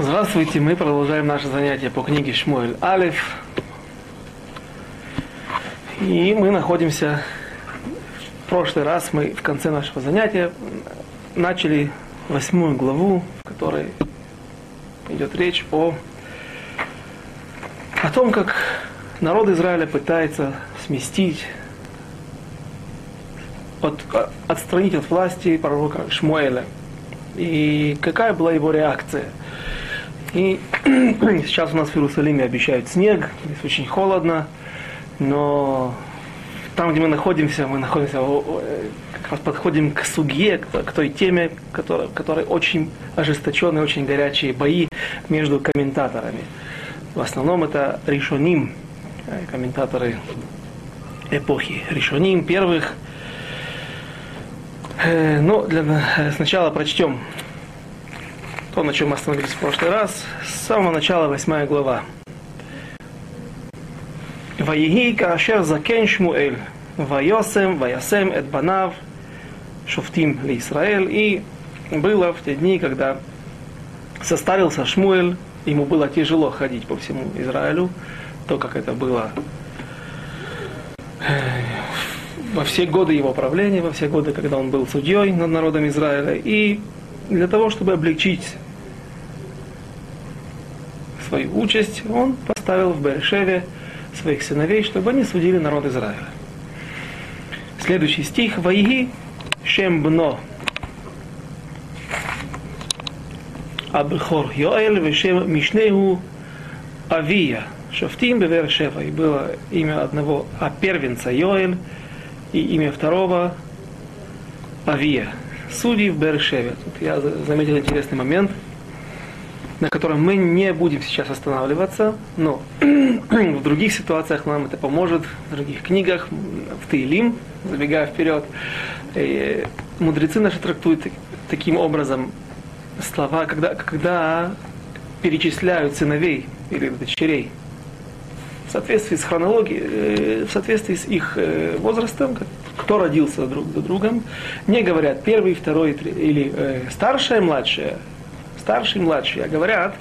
Здравствуйте, мы продолжаем наше занятие по книге Шмуэль Алиф. И мы находимся, в прошлый раз мы в конце нашего занятия начали восьмую главу, в которой идет речь о, о том, как народ Израиля пытается сместить, от, отстранить от власти пророка Шмуэля. И какая была его реакция – и сейчас у нас в Иерусалиме обещают снег, здесь очень холодно, но там, где мы находимся, мы находимся, как раз подходим к суге, к той теме, которая, которая очень ожесточенные, очень горячие бои между комментаторами. В основном это решоним, э, комментаторы эпохи. Решоним первых. Э, но для, э, сначала прочтем то, на чем мы остановились в прошлый раз, с самого начала восьмая глава. Ваиги каашер закен Шмуэль, ваясем эт банав, шуфтим ли Израиль. И было в те дни, когда состарился Шмуэль, ему было тяжело ходить по всему Израилю, то, как это было э, во все годы его правления, во все годы, когда он был судьей над народом Израиля, и для того, чтобы облегчить свою участь, он поставил в Бершеве своих сыновей, чтобы они судили народ Израиля. Следующий стих. Ваиги Шем Бно Абхор Йоэль Вешем Мишнеху Авия Шафтим Бевершева. И было имя одного а первенца Йоэль и имя второго Авия. Судьи в Бершеве. Тут я заметил интересный момент – на котором мы не будем сейчас останавливаться, но в других ситуациях нам это поможет, в других книгах, в Таилим, забегая вперед. И мудрецы наши трактуют таким образом слова, когда, когда перечисляют сыновей или дочерей в соответствии с хронологией, э, в соответствии с их э, возрастом, кто родился друг за другом, не говорят первый, второй или э, старшая, младшая, старший и младший, а говорят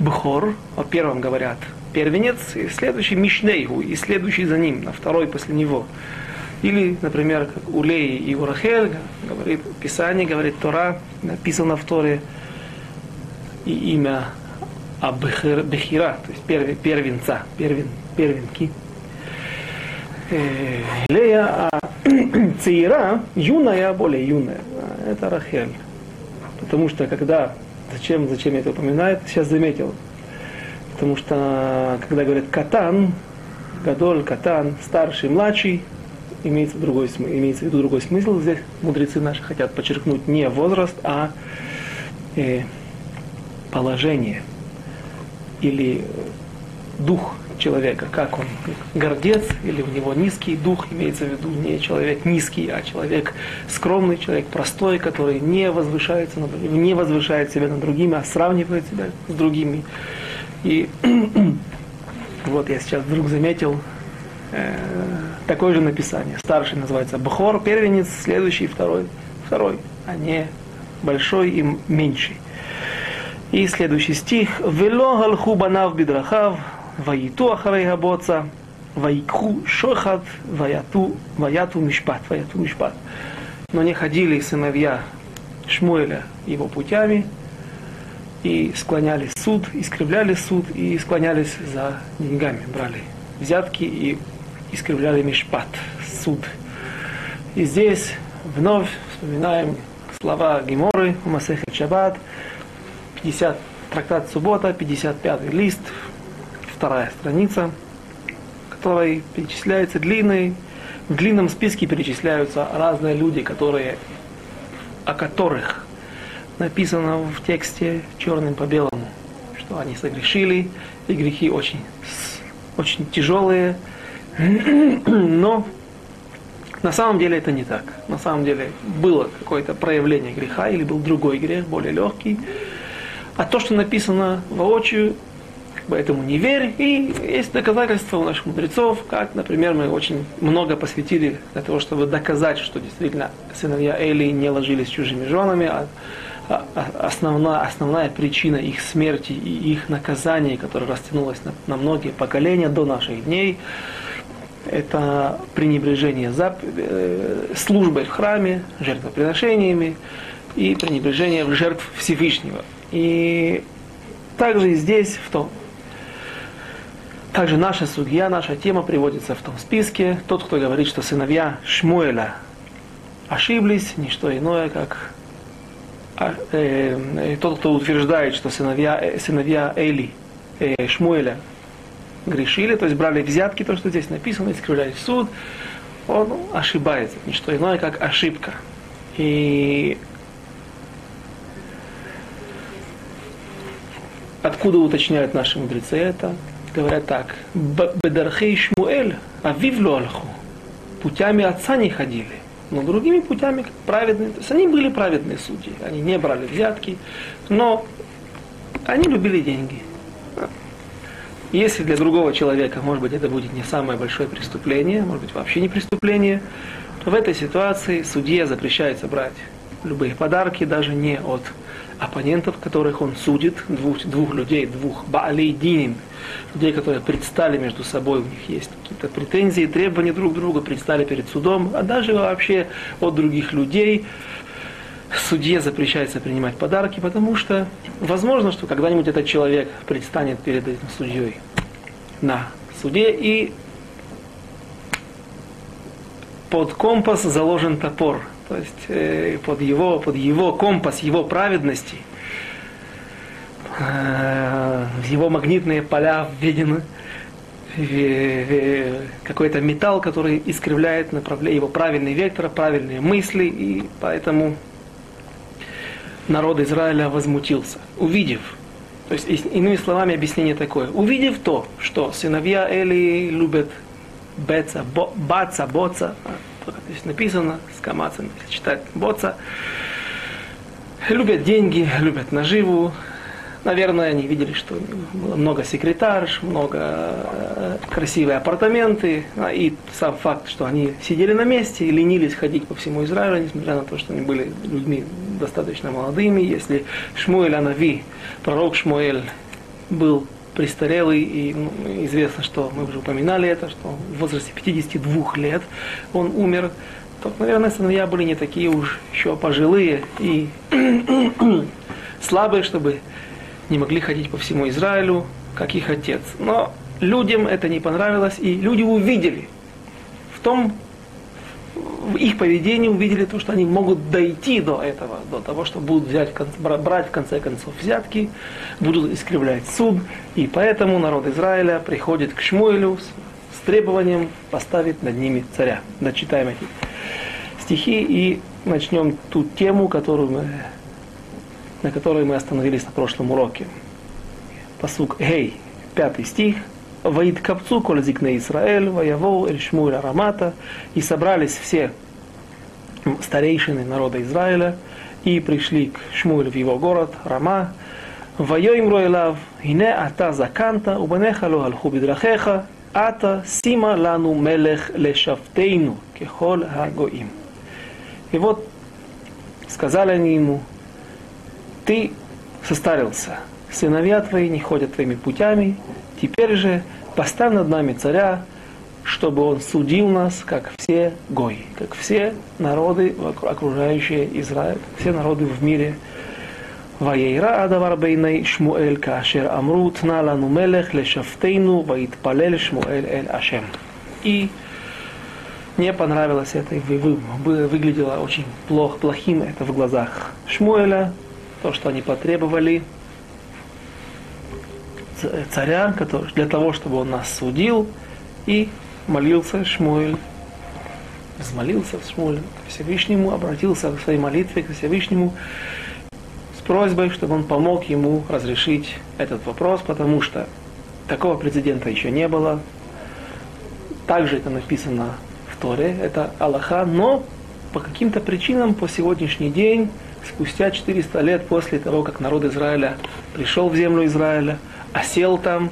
Бхор, о первом говорят первенец, и следующий Мишнейгу, и следующий за ним, на второй после него. Или, например, как Улей и Урахель, говорит Писание, говорит Тора, написано в Торе, и имя Абхира, то есть перв, первенца, первен, первенки. Э, Лея, а Цейра, юная, более юная, это Рахель. Потому что когда Зачем, зачем я это упоминаю? Сейчас заметил. Потому что, когда говорят катан, гадоль, катан, старший, младший, имеется, другой, имеется в виду другой смысл. Здесь мудрецы наши хотят подчеркнуть не возраст, а э, положение или дух человека, как он гордец или у него низкий дух, имеется в виду не человек низкий, а человек скромный, человек простой, который не возвышается, не возвышает себя над другими, а сравнивает себя с другими. И вот я сейчас вдруг заметил э, такое же написание. Старший называется Бхор, первенец, следующий второй, второй, а не большой и меньший. И следующий стих. Вело галху банав бидрахав, Ваиту ахарей габоца, ваикху шохат, ваяту, ваяту мишпат, ваяту мишпат. Но не ходили сыновья Шмуэля его путями, и склоняли суд, искривляли суд, и склонялись за деньгами, брали взятки и искривляли мишпат, суд. И здесь вновь вспоминаем слова Геморы, Масехет Шаббат, 50, трактат Суббота, 55 лист, вторая страница, в которой перечисляется длинный, в длинном списке перечисляются разные люди, которые, о которых написано в тексте черным по белому, что они согрешили, и грехи очень, очень тяжелые, но на самом деле это не так. На самом деле было какое-то проявление греха или был другой грех, более легкий. А то, что написано воочию, поэтому не верь. И есть доказательства у наших мудрецов, как, например, мы очень много посвятили для того, чтобы доказать, что действительно сыновья Эли не ложились с чужими женами, а а, а, основная, основная причина их смерти и их наказания, которое растянулось на, на многие поколения до наших дней, это пренебрежение зап... Э, службой в храме, жертвоприношениями и пренебрежение жертв Всевышнего. И также и здесь, в том, также наша судья, наша тема приводится в том списке. Тот, кто говорит, что сыновья Шмуэля ошиблись, не что иное, как а, э, э, тот, кто утверждает, что сыновья, э, сыновья Эли, э, Шмуэля грешили, то есть брали взятки, то, что здесь написано, искривляли суд, он ошибается. Не что иное, как ошибка. И откуда уточняют наши мудрецы это? Говорят так. Бедархей Шмуэль, авивлю алху. Путями отца не ходили но другими путями праведные. То есть они были праведные судьи, они не брали взятки, но они любили деньги. Если для другого человека, может быть, это будет не самое большое преступление, может быть, вообще не преступление, то в этой ситуации судье запрещается брать любые подарки, даже не от оппонентов, которых он судит, двух, двух людей, двух баалейдинин, людей, которые предстали между собой, у них есть какие-то претензии, требования друг друга, предстали перед судом, а даже вообще от других людей. Судье запрещается принимать подарки, потому что возможно, что когда-нибудь этот человек предстанет перед этим судьей на суде и под компас заложен топор то есть э, под, его, под его компас, его праведности, э, его магнитные поля введены какой-то металл, который искривляет направление его правильный вектор, правильные мысли, и поэтому народ Израиля возмутился, увидев, то есть иными словами объяснение такое, увидев то, что сыновья Эли любят беца, бо, баца, боца, здесь написано, с камацем, если читать боца, любят деньги, любят наживу. Наверное, они видели, что было много секретарш, много э, красивые апартаменты, а, и сам факт, что они сидели на месте и ленились ходить по всему Израилю, несмотря на то, что они были людьми достаточно молодыми. Если Шмуэль Анави, пророк Шмуэль, был престарелый, и ну, известно, что мы уже упоминали это, что в возрасте 52 лет он умер, то, наверное, сыновья были не такие уж еще пожилые и слабые, чтобы не могли ходить по всему Израилю, как их отец. Но людям это не понравилось, и люди увидели в том, в их поведении увидели то, что они могут дойти до этого, до того, что будут взять, брать в конце концов взятки, будут искривлять суд, и поэтому народ Израиля приходит к Шмуэлю с, с требованием поставить над ними царя. Дочитаем эти стихи и начнем ту тему, которую мы, на которой мы остановились на прошлом уроке. Посук Гей, пятый стих – «Ваидкапцу коль зикне Исраэль, ваявоу эль шмуэль арамата». И собрались все старейшины народа Израиля и пришли к Шмуэль в его город, Рама. «Ваёимру элав, ине ата заканта, убанеха ло алху ата сима лану мелех лешафтейну, кехол хагоим». И вот сказали они ему, «Ты состарился, сыновья твои не ходят твоими путями, Теперь же поставь над нами царя, чтобы он судил нас, как все гои, как все народы, окружающие Израиль, все народы в мире. וירא הדבר בעיני שמואל כאשר אמרו תנה לנו מלך לשפטנו ויתפלל שמואל אל השם. И мне понравилось это, и выглядело очень плохо, плохим это в глазах Шмуэля, то, что они потребовали, царя, который, для того, чтобы он нас судил, и молился Шмуэль, взмолился Шмуэль к Всевышнему, обратился в своей молитве к Всевышнему с просьбой, чтобы он помог ему разрешить этот вопрос, потому что такого прецедента еще не было. Также это написано в Торе, это Аллаха, но по каким-то причинам по сегодняшний день, спустя 400 лет после того, как народ Израиля пришел в землю Израиля, осел там.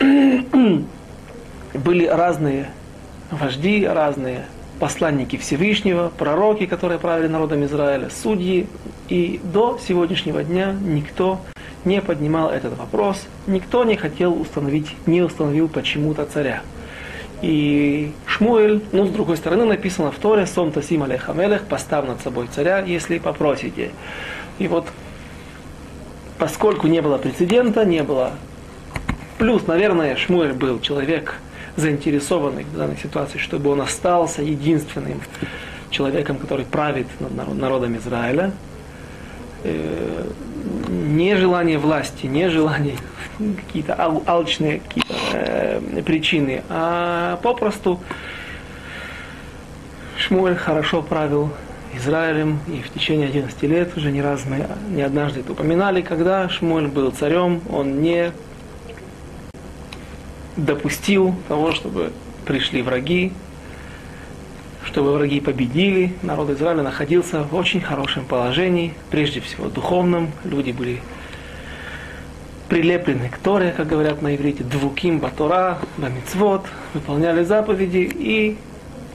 Были разные вожди, разные посланники Всевышнего, пророки, которые правили народом Израиля, судьи. И до сегодняшнего дня никто не поднимал этот вопрос, никто не хотел установить, не установил почему-то царя. И Шмуэль, ну, с другой стороны, написано в Торе, «Сом тасим алейхамелех, поставь над собой царя, если попросите». И вот, поскольку не было прецедента, не было... Плюс, наверное, Шмуэль был человек заинтересованный в данной ситуации, чтобы он остался единственным человеком, который правит над народом Израиля. Э, не желание власти, не желание какие-то ал- алчные какие э, причины, а попросту Шмуэль хорошо правил Израилем, и в течение 11 лет, уже не раз мы не однажды это упоминали, когда Шмуэль был царем, он не допустил того, чтобы пришли враги, чтобы враги победили. Народ Израиля находился в очень хорошем положении, прежде всего духовном. Люди были прилеплены к Торе, как говорят на иврите, двуким батора, бамицвот, выполняли заповеди и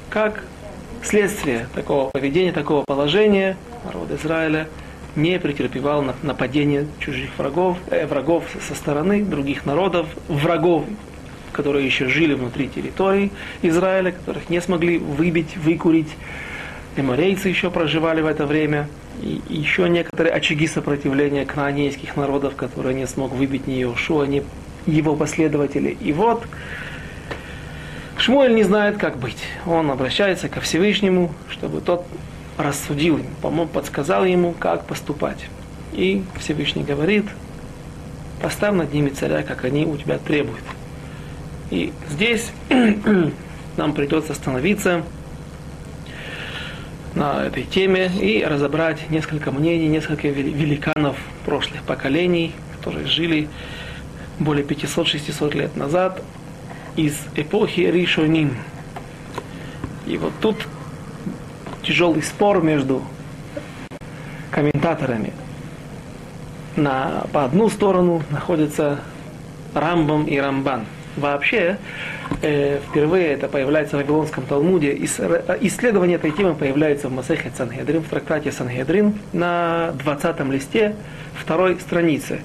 как следствие такого поведения, такого положения народ Израиля не претерпевал нападения чужих врагов, э, врагов со стороны других народов, врагов которые еще жили внутри территории Израиля, которых не смогли выбить, выкурить. Эморейцы еще проживали в это время. И еще некоторые очаги сопротивления кнаанейских народов, которые не смог выбить ни Иошуа, ни его последователи. И вот Шмуэль не знает, как быть. Он обращается ко Всевышнему, чтобы тот рассудил ему, помог, подсказал ему, как поступать. И Всевышний говорит, поставь над ними царя, как они у тебя требуют. И здесь нам придется остановиться на этой теме и разобрать несколько мнений, несколько великанов прошлых поколений, которые жили более 500-600 лет назад из эпохи Ришоним. И вот тут тяжелый спор между комментаторами. На, по одну сторону находятся Рамбам и Рамбан – Вообще, э, впервые это появляется в Вавилонском Талмуде. Исследование этой темы появляется в Масехе Сангедрин, в трактате Сангедрин на 20 листе второй страницы.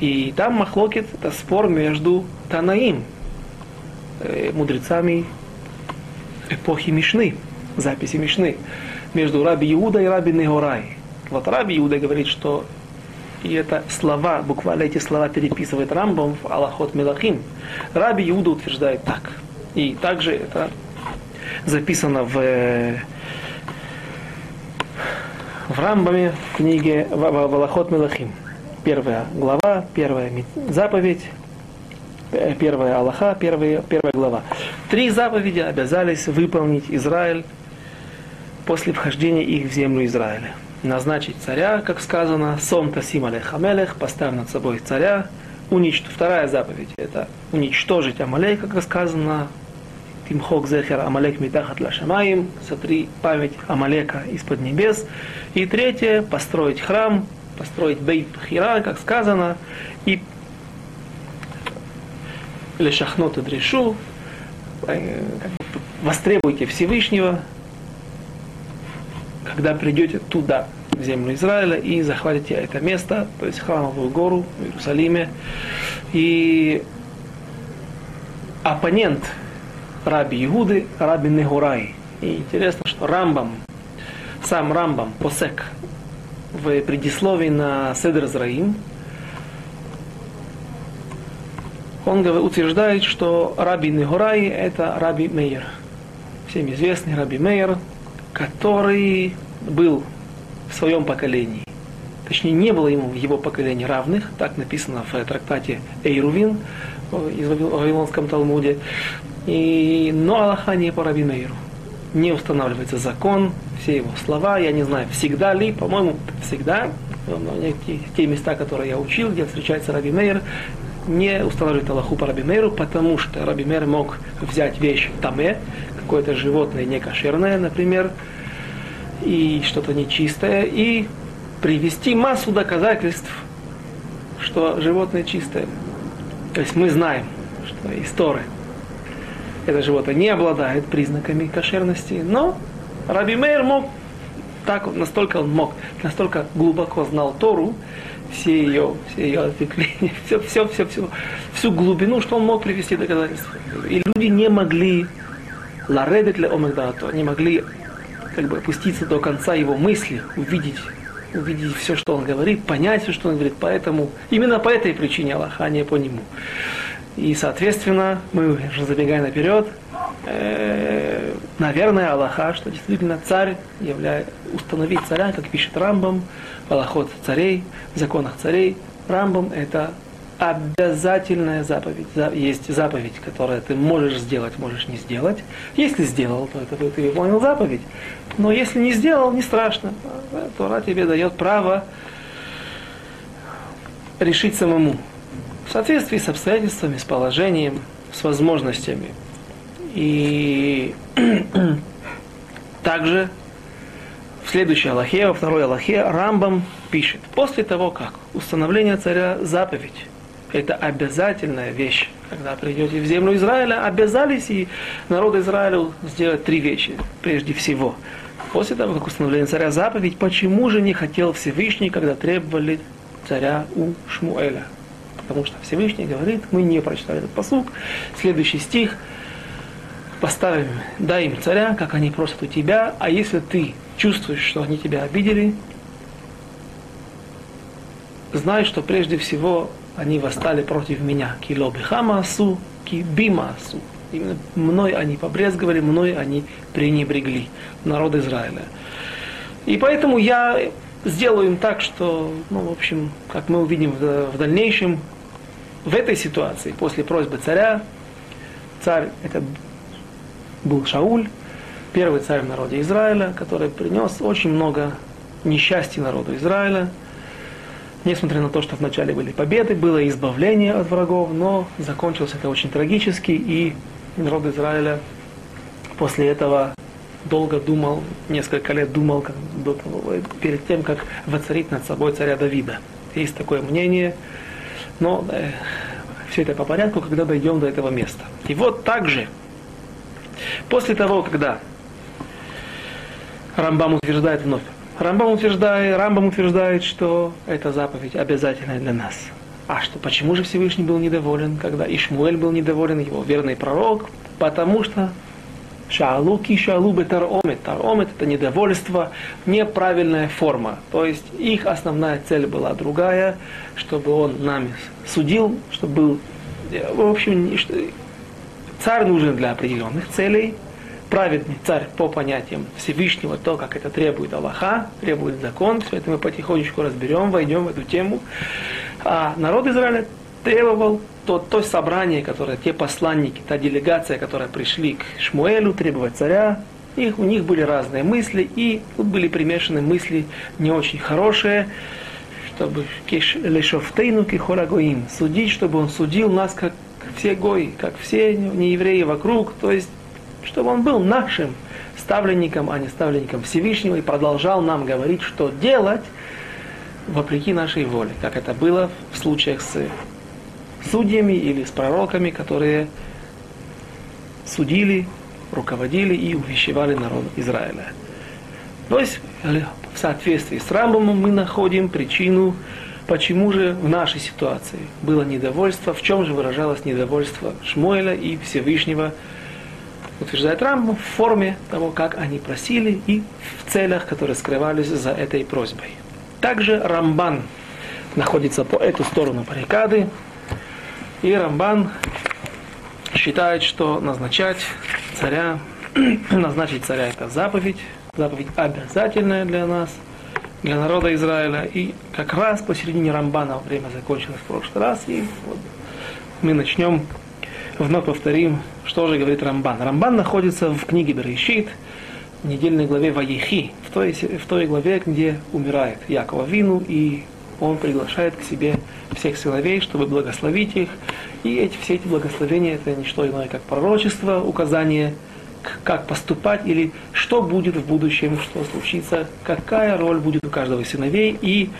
И там Махлокит – это спор между Танаим, э, мудрецами эпохи Мишны, записи Мишны, между Раби Иуда и Раби Негорай. Вот Раби Иуда говорит, что и это слова, буквально эти слова переписывает Рамбам в Аллахот Мелахим. Раби Иуда утверждает так. И также это записано в, в Рамбаме, в книге в, в Аллахот Мелахим. Первая глава, первая заповедь, э, первая Аллаха, первая, первая глава. Три заповеди обязались выполнить Израиль после вхождения их в землю Израиля назначить царя, как сказано, «Сом тасим алех амелех», поставь над собой царя, уничтожить. Вторая заповедь – это уничтожить Амалейка, как сказано, Тимхок зехер Амалек митахат лашамаим, сотри память Амалека из-под небес. И третье – построить храм, построить бейт хира, как сказано, и лешахнот и дрешу, э, востребуйте Всевышнего, когда придете туда, в землю Израиля, и захватите это место, то есть храмовую гору в Иерусалиме. И оппонент раби Игуды, раби Негурай. И интересно, что Рамбам, сам Рамбам, Посек, в предисловии на Седр Зраим, он утверждает, что раби Негурай это раби Мейер. Всем известный раби Мейер, который был в своем поколении. Точнее, не было ему в его поколении равных, так написано в трактате Эйрувин из Вавилонском Талмуде. И, но Аллаха не по Раби. Не устанавливается закон, все его слова, я не знаю, всегда ли, по-моему, всегда, те, те места, которые я учил, где встречается Раби Мейр, не устанавливает Аллаху по Раби Мейру, потому что Раби Мейр мог взять вещь таме, какое-то животное некошерное, например, и что-то нечистое, и привести массу доказательств, что животное чистое. То есть мы знаем, что история это животное не обладает признаками кошерности, но Раби Мейр мог, так настолько он мог, настолько глубоко знал Тору, все ее, все ее ответвления, все, все, все, все, всю глубину, что он мог привести доказательства. И люди не могли ларедет ле омегдато, не могли как бы опуститься до конца его мысли, увидеть, увидеть все, что он говорит, понять все, что он говорит. Поэтому, именно по этой причине Аллаха, а не по нему. И, соответственно, мы уже забегая наперед, э, наверное, Аллаха, что действительно царь является, установить царя, как пишет Рамбам, Аллахот царей, в законах царей, Рамбам это обязательная заповедь. Есть заповедь, которую ты можешь сделать, можешь не сделать. Если сделал, то это ты выполнил заповедь. Но если не сделал, не страшно. Тора тебе дает право решить самому. В соответствии с обстоятельствами, с положением, с возможностями. И также в следующей Аллахе, во второй Аллахе, Рамбам пишет, после того, как установление царя заповедь, это обязательная вещь. Когда придете в землю Израиля, обязались и народ Израиля сделать три вещи, прежде всего. После того, как установление царя заповедь, почему же не хотел Всевышний, когда требовали царя у Шмуэля? Потому что Всевышний говорит, мы не прочитали этот посук, следующий стих, поставим, дай им царя, как они просят у тебя, а если ты чувствуешь, что они тебя обидели, знай, что прежде всего они восстали против меня. Кило бихамасу, ки бимасу. Именно мной они побрезговали, мной они пренебрегли, народ Израиля. И поэтому я сделаю им так, что, ну, в общем, как мы увидим в дальнейшем, в этой ситуации, после просьбы царя, царь, это был Шауль, первый царь в народе Израиля, который принес очень много несчастья народу Израиля, Несмотря на то, что вначале были победы, было избавление от врагов, но закончилось это очень трагически, и народ Израиля после этого долго думал, несколько лет думал как, до того, перед тем, как воцарить над собой царя Давида. Есть такое мнение, но э, все это по порядку, когда дойдем до этого места. И вот также, после того, когда Рамбам утверждает вновь, Рамбам утверждает, Рамбам утверждает, что эта заповедь обязательная для нас. А что, почему же Всевышний был недоволен, когда Ишмуэль был недоволен, его верный пророк? Потому что Шаалу ки шаалу таромет. Таромет это недовольство, неправильная форма. То есть их основная цель была другая, чтобы он нами судил, чтобы был... В общем, царь нужен для определенных целей, праведный царь по понятиям Всевышнего, то, как это требует Аллаха, требует закон, все это мы потихонечку разберем, войдем в эту тему. А народ Израиля требовал то, то собрание, которое, те посланники, та делегация, которая пришли к Шмуэлю требовать царя, их, у них были разные мысли, и тут были примешаны мысли не очень хорошие, чтобы лешофтейну кихорагоим, судить, чтобы он судил нас, как все гои, как все неевреи вокруг, то есть чтобы он был нашим ставленником, а не ставленником Всевышнего, и продолжал нам говорить, что делать вопреки нашей воле, как это было в случаях с судьями или с пророками, которые судили, руководили и увещевали народ Израиля. То есть в соответствии с Рамбомом мы находим причину, почему же в нашей ситуации было недовольство, в чем же выражалось недовольство Шмуэля и Всевышнего утверждает Рамбам, в форме того, как они просили и в целях, которые скрывались за этой просьбой. Также Рамбан находится по эту сторону баррикады, и Рамбан считает, что назначать царя, назначить царя это заповедь, заповедь обязательная для нас, для народа Израиля. И как раз посередине Рамбана время закончилось в прошлый раз, и вот мы начнем вновь повторим, что же говорит Рамбан. Рамбан находится в книге Берешит, в недельной главе Ваехи, в той, в той главе, где умирает Якова Вину, и он приглашает к себе всех сыновей, чтобы благословить их. И эти, все эти благословения это не что иное, как пророчество, указание, как поступать или что будет в будущем, что случится, какая роль будет у каждого сыновей. И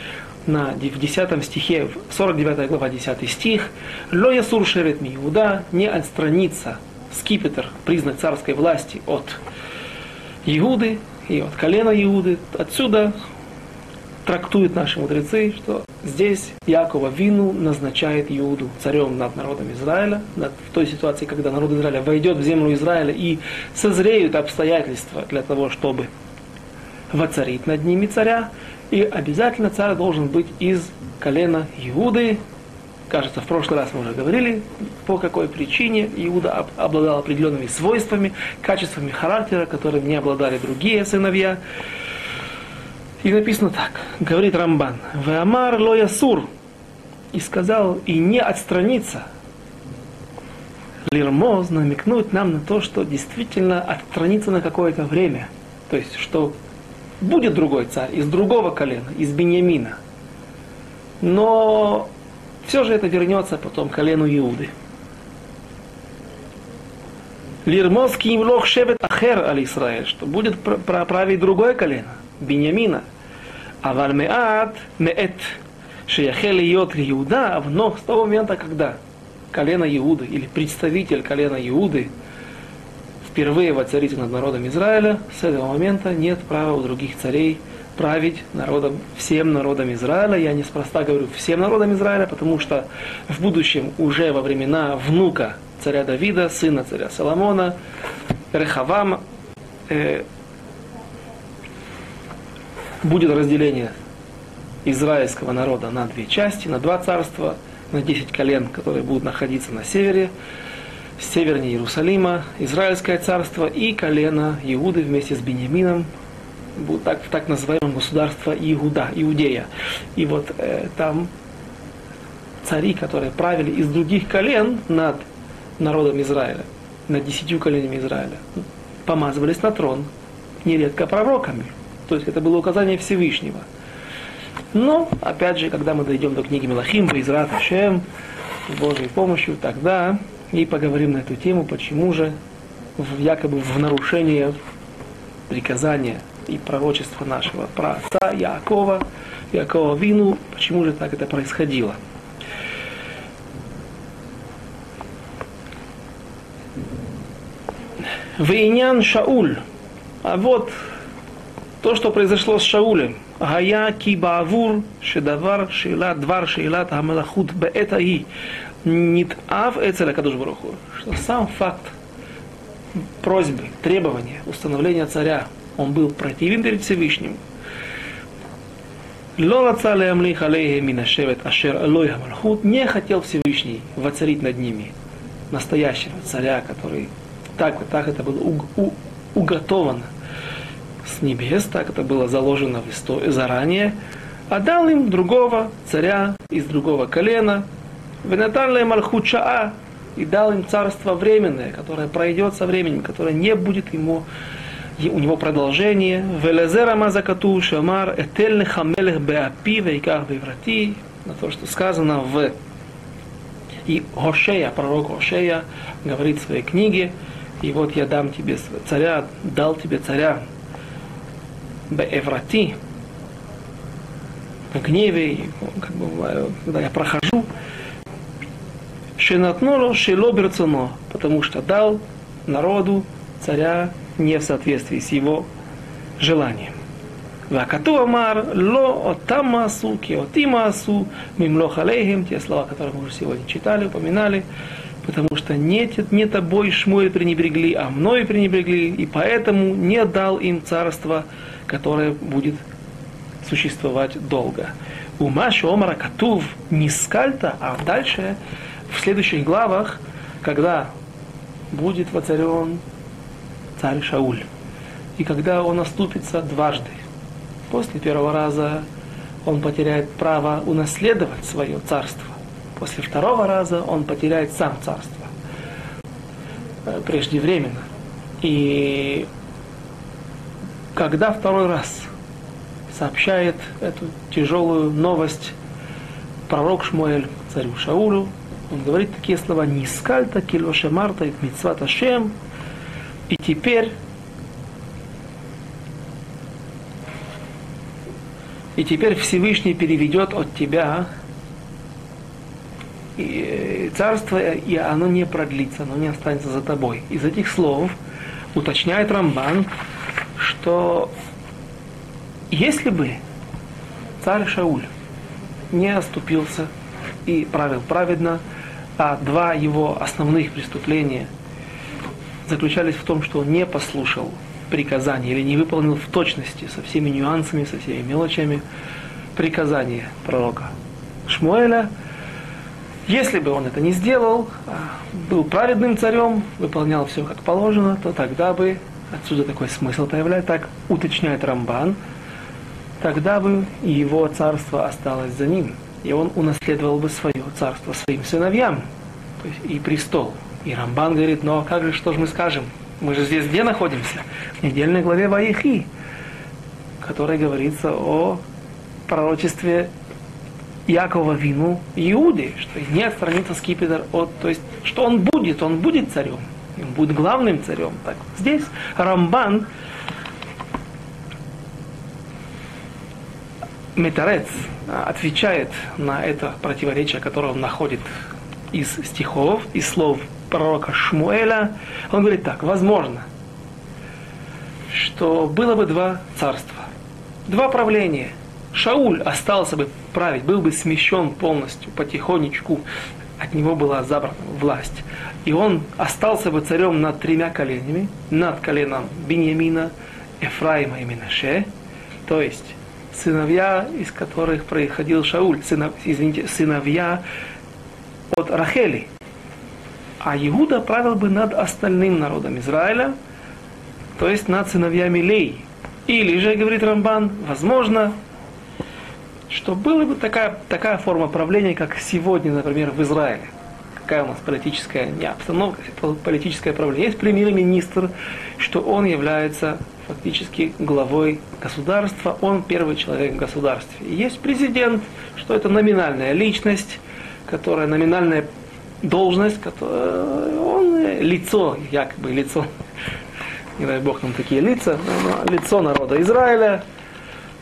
на, в 10 стихе, 49 глава, 10 стих, «Ло ясур шерет Иуда» не отстранится скипетр, признак царской власти от Иуды и от колена Иуды. Отсюда трактуют наши мудрецы, что здесь Якова Вину назначает Иуду царем над народом Израиля, над, в той ситуации, когда народ Израиля войдет в землю Израиля и созреют обстоятельства для того, чтобы воцарить над ними царя, и обязательно царь должен быть из колена Иуды. Кажется, в прошлый раз мы уже говорили, по какой причине Иуда обладал определенными свойствами, качествами характера, которыми не обладали другие сыновья. И написано так, говорит Рамбан, «Веамар ло ясур» и сказал, и не отстраниться. Лирмоз намекнуть нам на то, что действительно отстраниться на какое-то время. То есть, что будет другой царь из другого колена, из Беньямина. Но все же это вернется потом колену Иуды. Лирмоз кимлох шевет ахер аль Исраэль, что будет править другое колено, Беньямина. А вальмеат меэт шияхел йот Иуда, но с того момента, когда колено Иуды или представитель колена Иуды впервые воцарить над народом Израиля, с этого момента нет права у других царей править народом, всем народом Израиля. Я неспроста говорю всем народом Израиля, потому что в будущем, уже во времена внука царя Давида, сына царя Соломона, Рехавам, э, будет разделение израильского народа на две части, на два царства, на десять колен, которые будут находиться на севере, севернее Иерусалима, Израильское царство и колено Иуды вместе с Бениамином, так, так называемом государство Иуда, Иудея. И вот э, там цари, которые правили из других колен над народом Израиля, над десятью коленями Израиля, помазывались на трон, нередко пророками. То есть это было указание Всевышнего. Но, опять же, когда мы дойдем до книги Мелахим, Израт Ашем, с Божьей помощью, тогда и поговорим на эту тему, почему же в, якобы в нарушение приказания и пророчества нашего праотца Якова, Якова Вину, почему же так это происходило. Вейнян Шауль. А вот то, что произошло с Шаулем. Гая ки баавур шедавар шеилат двар шеилат амалахут беэта и нитав эцеля кадуш баруху. Что сам факт просьбы, требования, установления царя, он был противен перед Всевышним. Не хотел Всевышний воцарить над ними настоящего царя, который так, так это было уготовано с небес, так это было заложено в истории заранее, а дал им другого царя из другого колена, Венатан Мальхучаа, и дал им царство временное, которое пройдет со временем, которое не будет ему у него продолжение. Велезера Мазакату Шамар Этельны Хамелех Беапи Вейках Веврати, на то, что сказано в и Гошея, пророк Гошея, говорит в своей книге, и вот я дам тебе царя, дал тебе царя Бееврати, в гневе, как бы, когда я прохожу, Шенатноло шело берцуно, потому что дал народу царя не в соответствии с его желанием. Вакату Амар ло отамасу киотимасу мимлох алейхим, те слова, которые мы уже сегодня читали, упоминали, потому что не, не тобой Шмуэль пренебрегли, а мною пренебрегли, и поэтому не дал им царство, которое будет существовать долго. Ума Омара Катув не скальта, а дальше в следующих главах, когда будет воцарен царь Шауль, и когда он оступится дважды. После первого раза он потеряет право унаследовать свое царство. После второго раза он потеряет сам царство э, преждевременно. И когда второй раз сообщает эту тяжелую новость пророк Шмуэль царю Шаулю, он говорит такие слова «Нискальта килоше марта и митцват Ашем» и теперь и теперь Всевышний переведет от тебя и, царство, и оно не продлится, оно не останется за тобой. Из этих слов уточняет Рамбан, что если бы царь Шауль не оступился и правил праведно, а два его основных преступления заключались в том, что он не послушал приказания или не выполнил в точности со всеми нюансами, со всеми мелочами приказания пророка Шмуэля. Если бы он это не сделал, а был праведным царем, выполнял все как положено, то тогда бы, отсюда такой смысл появляется, так уточняет Рамбан, тогда бы его царство осталось за ним, и он унаследовал бы свое царство своим сыновьям, то есть и престол. И Рамбан говорит, ну а как же, что же мы скажем? Мы же здесь где находимся? В недельной главе Ваихи, в которой говорится о пророчестве Якова Вину Иуды, что не отстранится скипетр от, то есть, что он будет, он будет царем, он будет главным царем. Так, здесь Рамбан Метарец отвечает на это противоречие, которое он находит из стихов, из слов пророка Шмуэля. Он говорит так, возможно, что было бы два царства, два правления. Шауль остался бы править, был бы смещен полностью, потихонечку, от него была забрана власть. И он остался бы царем над тремя коленями, над коленом Беньямина, Ефраима и Минаше, то есть сыновья, из которых происходил Шауль, сынов, извините, сыновья от Рахели. А Иуда правил бы над остальным народом Израиля, то есть над сыновьями Лей. Или же, говорит Рамбан, возможно, что была бы такая, такая форма правления, как сегодня, например, в Израиле. Какая у нас политическая не обстановка, политическое правление. Есть премьер-министр, что он является фактически главой государства, он первый человек в государстве. И есть президент, что это номинальная личность, которая номинальная должность, которая, он лицо, якобы лицо, не дай бог нам такие лица, лицо народа Израиля,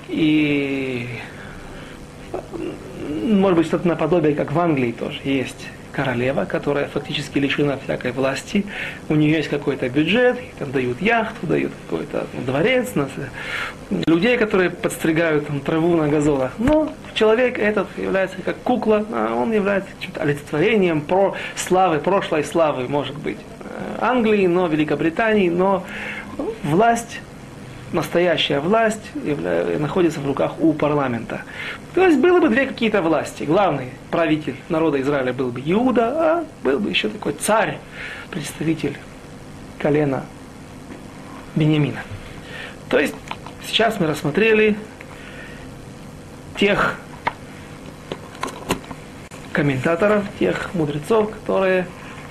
и может быть что-то наподобие, как в Англии тоже есть королева, которая фактически лишена всякой власти. У нее есть какой-то бюджет, там дают яхту, дают какой-то дворец, нас, людей, которые подстригают там, траву на газонах. Но человек этот является как кукла, а он является чем-то олицетворением про славы, прошлой славы, может быть, э, Англии, но Великобритании, но власть настоящая власть находится в руках у парламента. То есть было бы две какие-то власти. Главный правитель народа Израиля был бы Иуда, а был бы еще такой царь, представитель колена Бениамина. То есть сейчас мы рассмотрели тех комментаторов, тех мудрецов, которые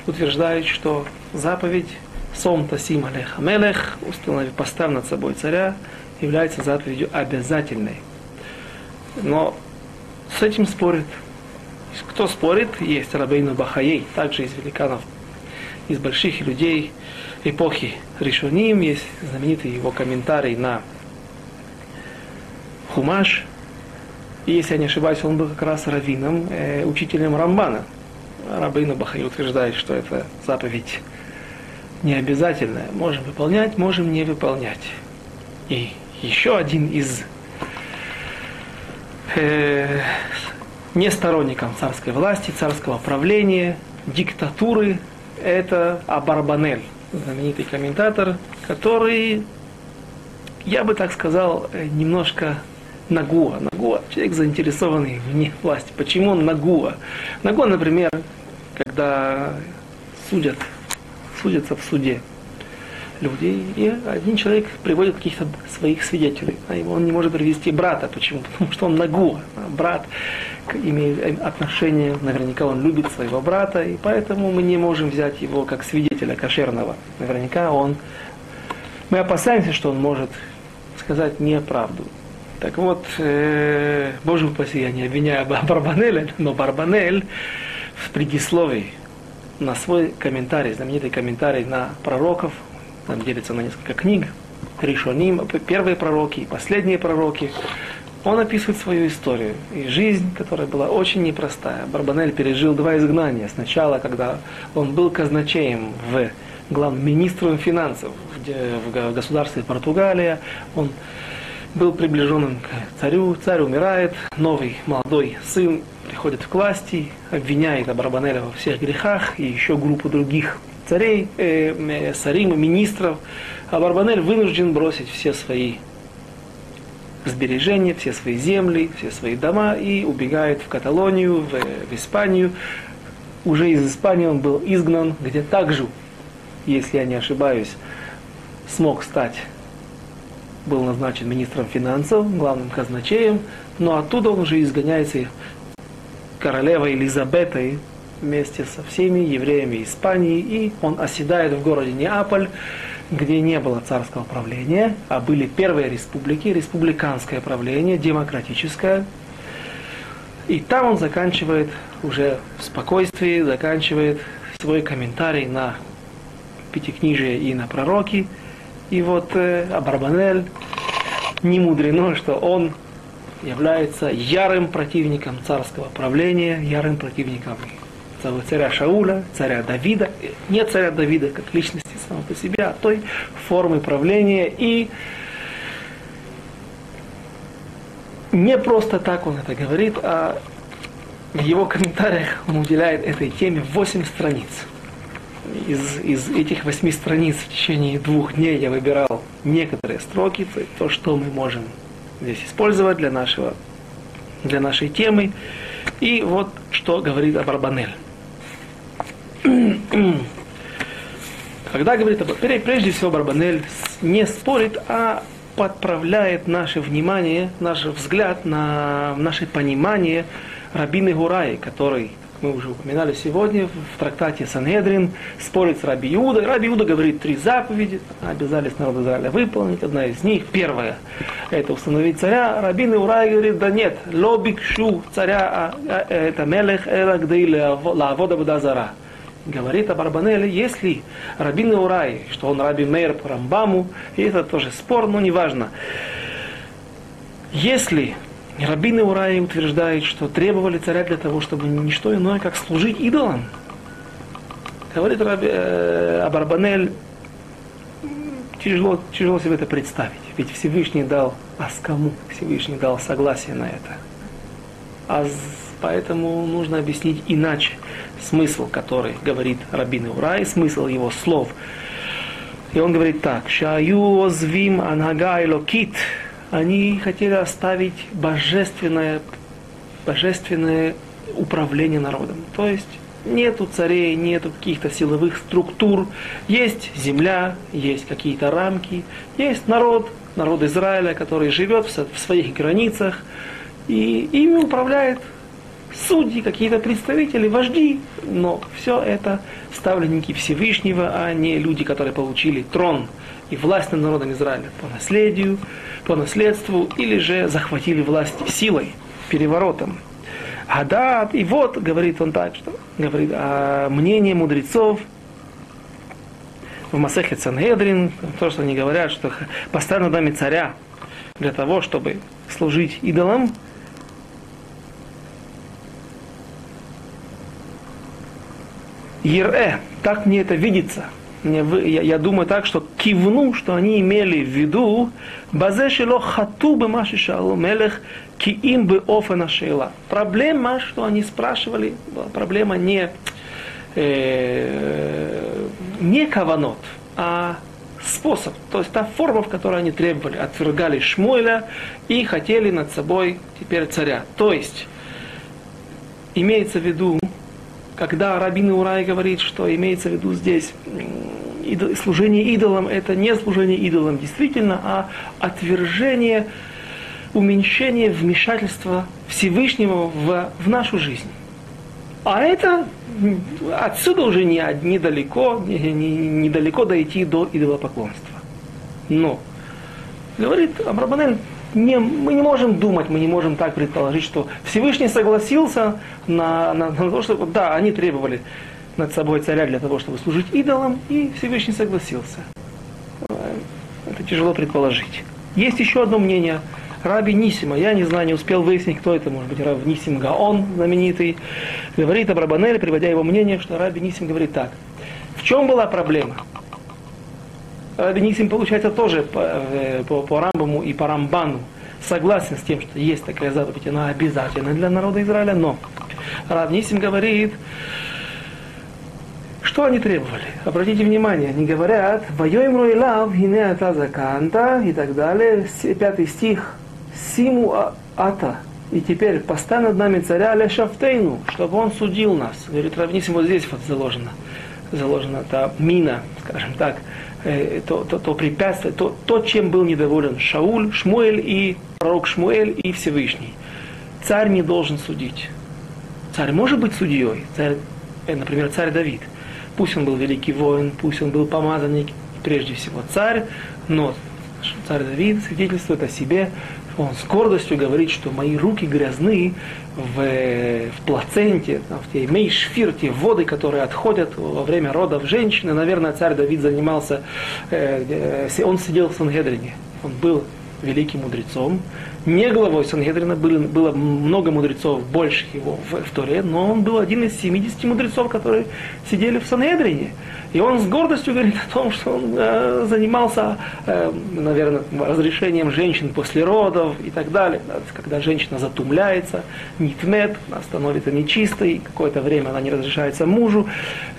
утверждают, что заповедь Сом Тасим Алех Амелех, установи, поставь над собой царя, является заповедью обязательной. Но с этим спорит. Кто спорит? Есть Рабейну Бахаей, также из великанов, из больших людей эпохи Ришуним, есть знаменитый его комментарий на Хумаш. И если я не ошибаюсь, он был как раз раввином, э, учителем Рамбана. Рабейну Бахай утверждает, что это заповедь не обязательное. Можем выполнять, можем не выполнять. И еще один из э, не сторонников царской власти, царского правления, диктатуры, это Абарбанель, знаменитый комментатор, который, я бы так сказал, э, немножко Нагуа. Нагуа, человек заинтересованный вне власти. Почему он Нагуа? Нагуа, например, когда судят судятся в суде люди, и один человек приводит каких-то своих свидетелей, а он не может привести брата. Почему? Потому что он нагу. А брат имеет отношение, наверняка он любит своего брата, и поэтому мы не можем взять его как свидетеля кошерного. Наверняка он... Мы опасаемся, что он может сказать неправду. Так вот, э, Боже упаси, я не обвиняю Барбанеля, но Барбанель в предисловии на свой комментарий, знаменитый комментарий на пророков, там делится на несколько книг, Ришоним, первые пророки и последние пророки. он описывает свою историю и жизнь, которая была очень непростая. Барбанель пережил два изгнания. Сначала, когда он был казначеем в главным министром финансов в государстве Португалия, он был приближенным к царю, царь умирает, новый молодой сын приходит к власти, обвиняет Абрабанеля во всех грехах и еще группу других царей, э, э, царим, министров. А Барбанель вынужден бросить все свои сбережения, все свои земли, все свои дома и убегает в Каталонию, в, в Испанию. Уже из Испании он был изгнан, где также, если я не ошибаюсь, смог стать был назначен министром финансов, главным казначеем, но оттуда он уже изгоняется королевой Елизабетой вместе со всеми евреями Испании, и он оседает в городе Неаполь, где не было царского правления, а были первые республики, республиканское правление, демократическое. И там он заканчивает уже в спокойствии, заканчивает свой комментарий на Пятикнижие и на пророки – и вот э, Абарбанель, не мудрено, что он является ярым противником царского правления, ярым противником царя Шауля, царя Давида, не царя Давида как личности самого по себе, а той формы правления. И не просто так он это говорит, а в его комментариях он уделяет этой теме 8 страниц из, из этих восьми страниц в течение двух дней я выбирал некоторые строки, то, то что мы можем здесь использовать для, нашего, для нашей темы. И вот что говорит Абарбанель. Когда говорит об... Прежде всего Барбанель не спорит, а подправляет наше внимание, наш взгляд на наше понимание Рабины Гураи, который мы уже упоминали сегодня в трактате Сангедрин, спорит с Раби Иуда. Раби Иуда говорит три заповеди, обязались народ Израиля выполнить. Одна из них, первая, это установить царя. Рабин Урай говорит, да нет, лобикшу царя, а, а, это мелех элагдей лавода бадазара. Говорит об Арбанеле, если Рабин Урай, что он Раби Мейр по Рамбаму, и это тоже спор, но неважно. Если Рабины Ураи утверждают, что требовали царя для того, чтобы не что иное, как служить идолам. Говорит Раби, э, Абарбанель, тяжело, тяжело себе это представить. Ведь Всевышний дал, а с кому Всевышний дал согласие на это? А поэтому нужно объяснить иначе смысл, который говорит Рабин Урай, смысл его слов. И он говорит так, «Шаю озвим анага локит они хотели оставить божественное, божественное управление народом. То есть нету царей, нету каких-то силовых структур, есть земля, есть какие-то рамки, есть народ, народ Израиля, который живет в своих границах, и ими управляет. Судьи, какие-то представители, вожди, но все это ставленники Всевышнего, а не люди, которые получили трон и власть над народом Израиля по наследию, по наследству, или же захватили власть силой, переворотом. Да, и вот, говорит он так, что говорит, а мнение мудрецов в Масехе Цангедрин, то, что они говорят, что поставь нами царя для того, чтобы служить идолам, Ере, так мне это видится – я, я думаю так, что кивну, что они имели в виду, базе шело хату бы маши шалу мелех ки им бы офена шейла. Проблема, что они спрашивали, проблема не, э, не каванот, а способ, то есть та форма, в которой они требовали, отвергали Шмуэля и хотели над собой теперь царя. То есть, имеется в виду, когда Рабин Урай говорит, что имеется в виду здесь служение идолам, это не служение идолам действительно, а отвержение, уменьшение вмешательства Всевышнего в, в нашу жизнь. А это отсюда уже не, недалеко, не, не, недалеко дойти до идолопоклонства. Но, говорит Абрабанель, не, мы не можем думать, мы не можем так предположить, что Всевышний согласился на, на, на то, что да, они требовали над собой царя для того, чтобы служить идолам, и Всевышний согласился. Это тяжело предположить. Есть еще одно мнение Раби Нисима, я не знаю, не успел выяснить, кто это, может быть, Раби Нисим Гаон, знаменитый, говорит об Рабанеле, приводя его мнение, что Раби Нисим говорит так. В чем была проблема? Раби Нисим, получается, тоже по, э, по, по Рамбаму и по Рамбану согласен с тем, что есть такая заповедь, она обязательна для народа Израиля, но Раб Нисим говорит, что они требовали? Обратите внимание, они говорят, «Воем руилав, гине ата заканта» и так далее. Пятый стих. «Симу а, ата». И теперь поставь над нами царя Лешафтейну, чтобы он судил нас. Говорит, равнисим вот здесь вот заложено. Заложена та мина, скажем так, э, то, то, то препятствие, то, то, чем был недоволен Шауль, Шмуэль и пророк Шмуэль и Всевышний. Царь не должен судить. Царь может быть судьей, царь, э, например, царь Давид – Пусть он был великий воин, пусть он был помазанник, прежде всего царь, но царь Давид свидетельствует о себе, он с гордостью говорит, что мои руки грязны в, в плаценте, в те мейшфир, те воды, которые отходят во время родов женщины. Наверное, царь Давид занимался, э, э, он сидел в Сангедрине, он был великим мудрецом. Не главой Сангедрина было, было много мудрецов, больше его в, в Торе, но он был один из 70 мудрецов, которые сидели в Сангедрине. И он с гордостью говорит о том, что он э, занимался, э, наверное, разрешением женщин после родов и так далее. Когда женщина затумляется, нитмет, она становится нечистой, какое-то время она не разрешается мужу.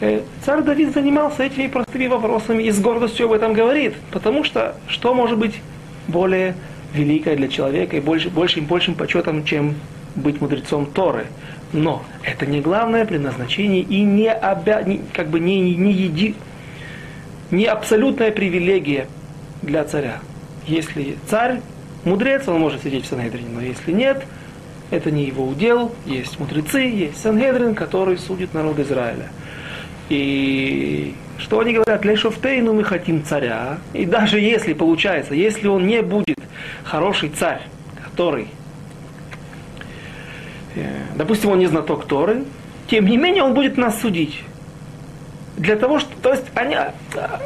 Э, царь Давид занимался этими простыми вопросами и с гордостью об этом говорит. Потому что что может быть более великое для человека и больше, большим, большим почетом, чем быть мудрецом Торы. Но это не главное предназначение и не, обя... не как бы не, не, еди... не абсолютная привилегия для царя. Если царь мудрец, он может сидеть в Сангедрине, но если нет, это не его удел. Есть мудрецы, есть Сангедрин, который судит народ Израиля. И что они говорят, Лешофтейну мы хотим царя. И даже если получается, если он не будет хороший царь, который, э, допустим, он не знаток Торы, тем не менее он будет нас судить. Для того, что, то есть они,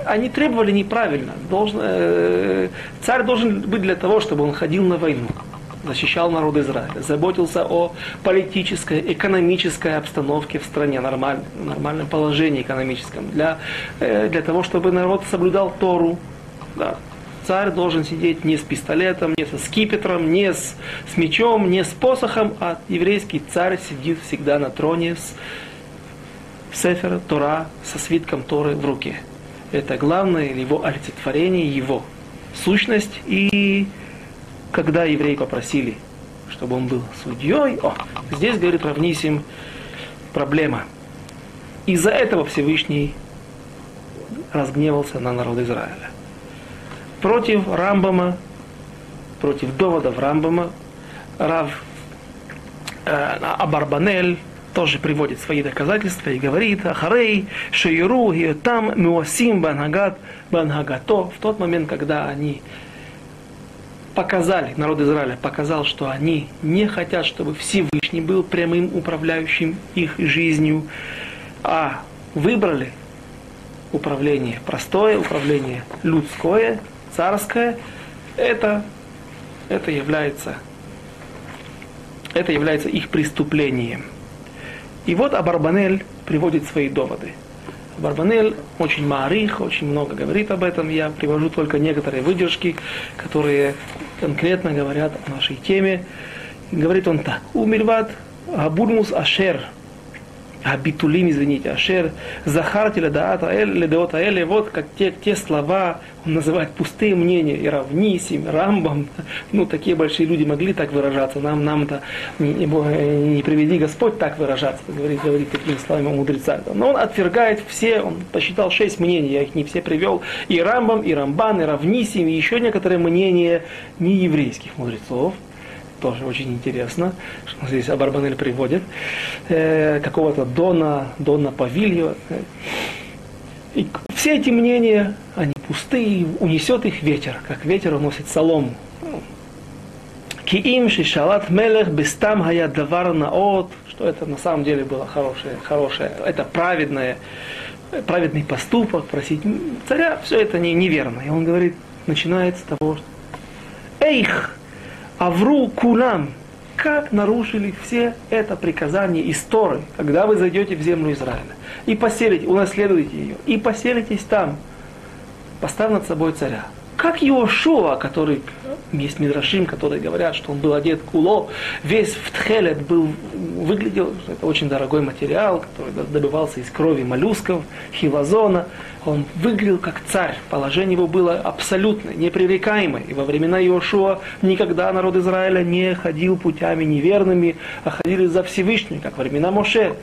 они требовали неправильно. Должен, э, царь должен быть для того, чтобы он ходил на войну защищал народ Израиля, заботился о политической, экономической обстановке в стране, нормаль, нормальном положении экономическом, для, э, для того, чтобы народ соблюдал Тору. Да. Царь должен сидеть не с пистолетом, не со скипетром, не с, с мечом, не с посохом, а еврейский царь сидит всегда на троне с Сефера, Тора, со свитком Торы в руке. Это главное его олицетворение, его сущность и когда евреи попросили, чтобы он был судьей, о, здесь, говорит Равнисим, проблема. Из-за этого Всевышний разгневался на народ Израиля. Против Рамбама, против доводов Рамбама, Рав э, Абарбанель тоже приводит свои доказательства и говорит, Ахарей, Шейру, там, Муасим, Банагат, Бангато, в тот момент, когда они показали, народ Израиля показал, что они не хотят, чтобы Всевышний был прямым управляющим их жизнью, а выбрали управление простое, управление людское, царское, это, это, является, это является их преступлением. И вот Абарбанель приводит свои доводы. Барбанель очень маарих, очень много говорит об этом. Я привожу только некоторые выдержки, которые конкретно говорят о нашей теме. Говорит он так. Умильват Абурмус Ашер Абитулим, извините, Ашер, Захарти Ледаат Аэль, Ледеот Аэль, вот как те, те слова, он называет пустые мнения, и Равнисим, Рамбам, ну, такие большие люди могли так выражаться, нам, нам-то не, не, не приведи Господь так выражаться, говорит, говорит такими словами о мудрецах. Но он отвергает все, он посчитал шесть мнений, я их не все привел, и Рамбам, и Рамбан, и Равнисим, и еще некоторые мнения нееврейских мудрецов, тоже очень интересно, что здесь Абарбанель приводит, э, какого-то Дона, Дона Павильо. И все эти мнения, они пустые, унесет их ветер, как ветер уносит солому. Киим шишалат мелех бестам хая давар наот, что это на самом деле было хорошее, хорошее, это праведное, праведный поступок, просить царя, все это не, неверно. И он говорит, начинает с того, что Эйх, Авру кулам. Как нарушили все это приказание истории, когда вы зайдете в землю Израиля и поселите, унаследуете ее, и поселитесь там, поставь над собой царя. Как Иошуа, который, есть Мидрашим, которые говорят, что он был одет куло, весь в тхелет был, выглядел, это очень дорогой материал, который добывался из крови моллюсков, хилозона. Он выглядел как царь, положение его было абсолютно непререкаемое. И во времена Иошуа никогда народ Израиля не ходил путями неверными, а ходили за Всевышним, как во времена Моше.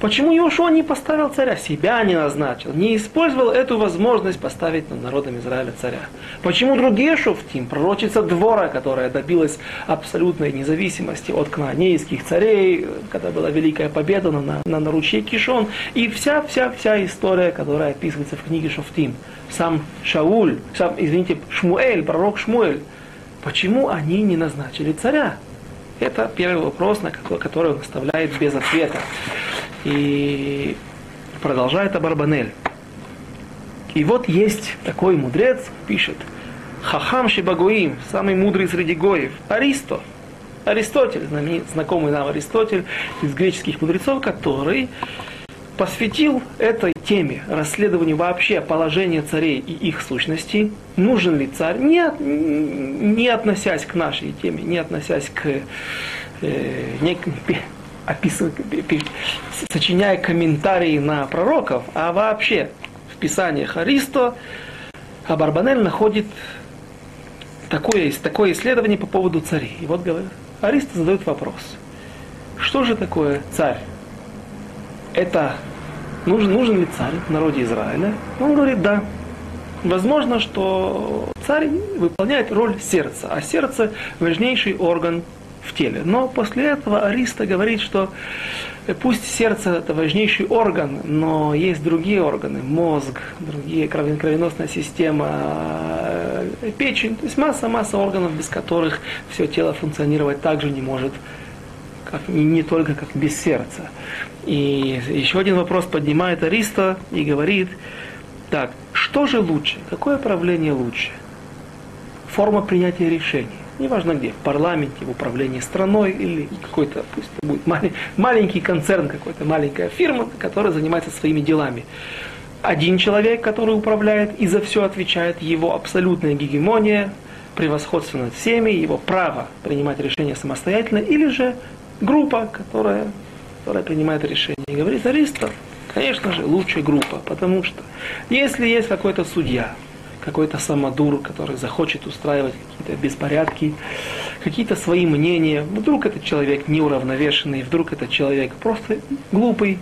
Почему Иошуа не поставил царя, себя не назначил, не использовал эту возможность поставить над народом Израиля царя? Почему другие шуфтим, пророчица двора, которая добилась абсолютной независимости от кнаанейских царей, когда была великая победа на, на, на ручье Кишон, и вся-вся-вся история, которая описывается в книге Шуфтим, сам Шауль, сам, извините, Шмуэль, пророк Шмуэль, почему они не назначили царя? Это первый вопрос, на который он оставляет без ответа. И продолжает Абарбанель. И вот есть такой мудрец, пишет, Хахам Шибагуим, самый мудрый среди гоев, Аристо, Аристотель, знакомый нам Аристотель из греческих мудрецов, который посвятил этой теме, расследованию вообще положения царей и их сущности, нужен ли царь, не, не относясь к нашей теме, не относясь к э, не, описывая, сочиняя комментарии на пророков, а вообще в писаниях Аристо Абарбанель находит такое, такое исследование по поводу царей. И вот говорит, Аристо задает вопрос, что же такое царь? Это нужен, нужен ли царь в народе Израиля? Он говорит, да. Возможно, что царь выполняет роль сердца, а сердце важнейший орган в теле. Но после этого Ариста говорит, что пусть сердце это важнейший орган, но есть другие органы, мозг, другие кровеносная система, э, печень, то есть масса-масса органов, без которых все тело функционировать также не может, как, не только как без сердца. И еще один вопрос поднимает Ариста и говорит, так, что же лучше, какое правление лучше? Форма принятия решений неважно где, в парламенте, в управлении страной или какой-то, пусть это будет малень, маленький концерн, какой-то маленькая фирма, которая занимается своими делами. Один человек, который управляет и за все отвечает, его абсолютная гегемония, превосходство над всеми, его право принимать решения самостоятельно, или же группа, которая, которая принимает решения. И говорит Аристов, конечно же, лучшая группа, потому что если есть какой-то судья, какой-то самодур, который захочет устраивать какие-то беспорядки, какие-то свои мнения. Вдруг этот человек неуравновешенный, вдруг этот человек просто глупый,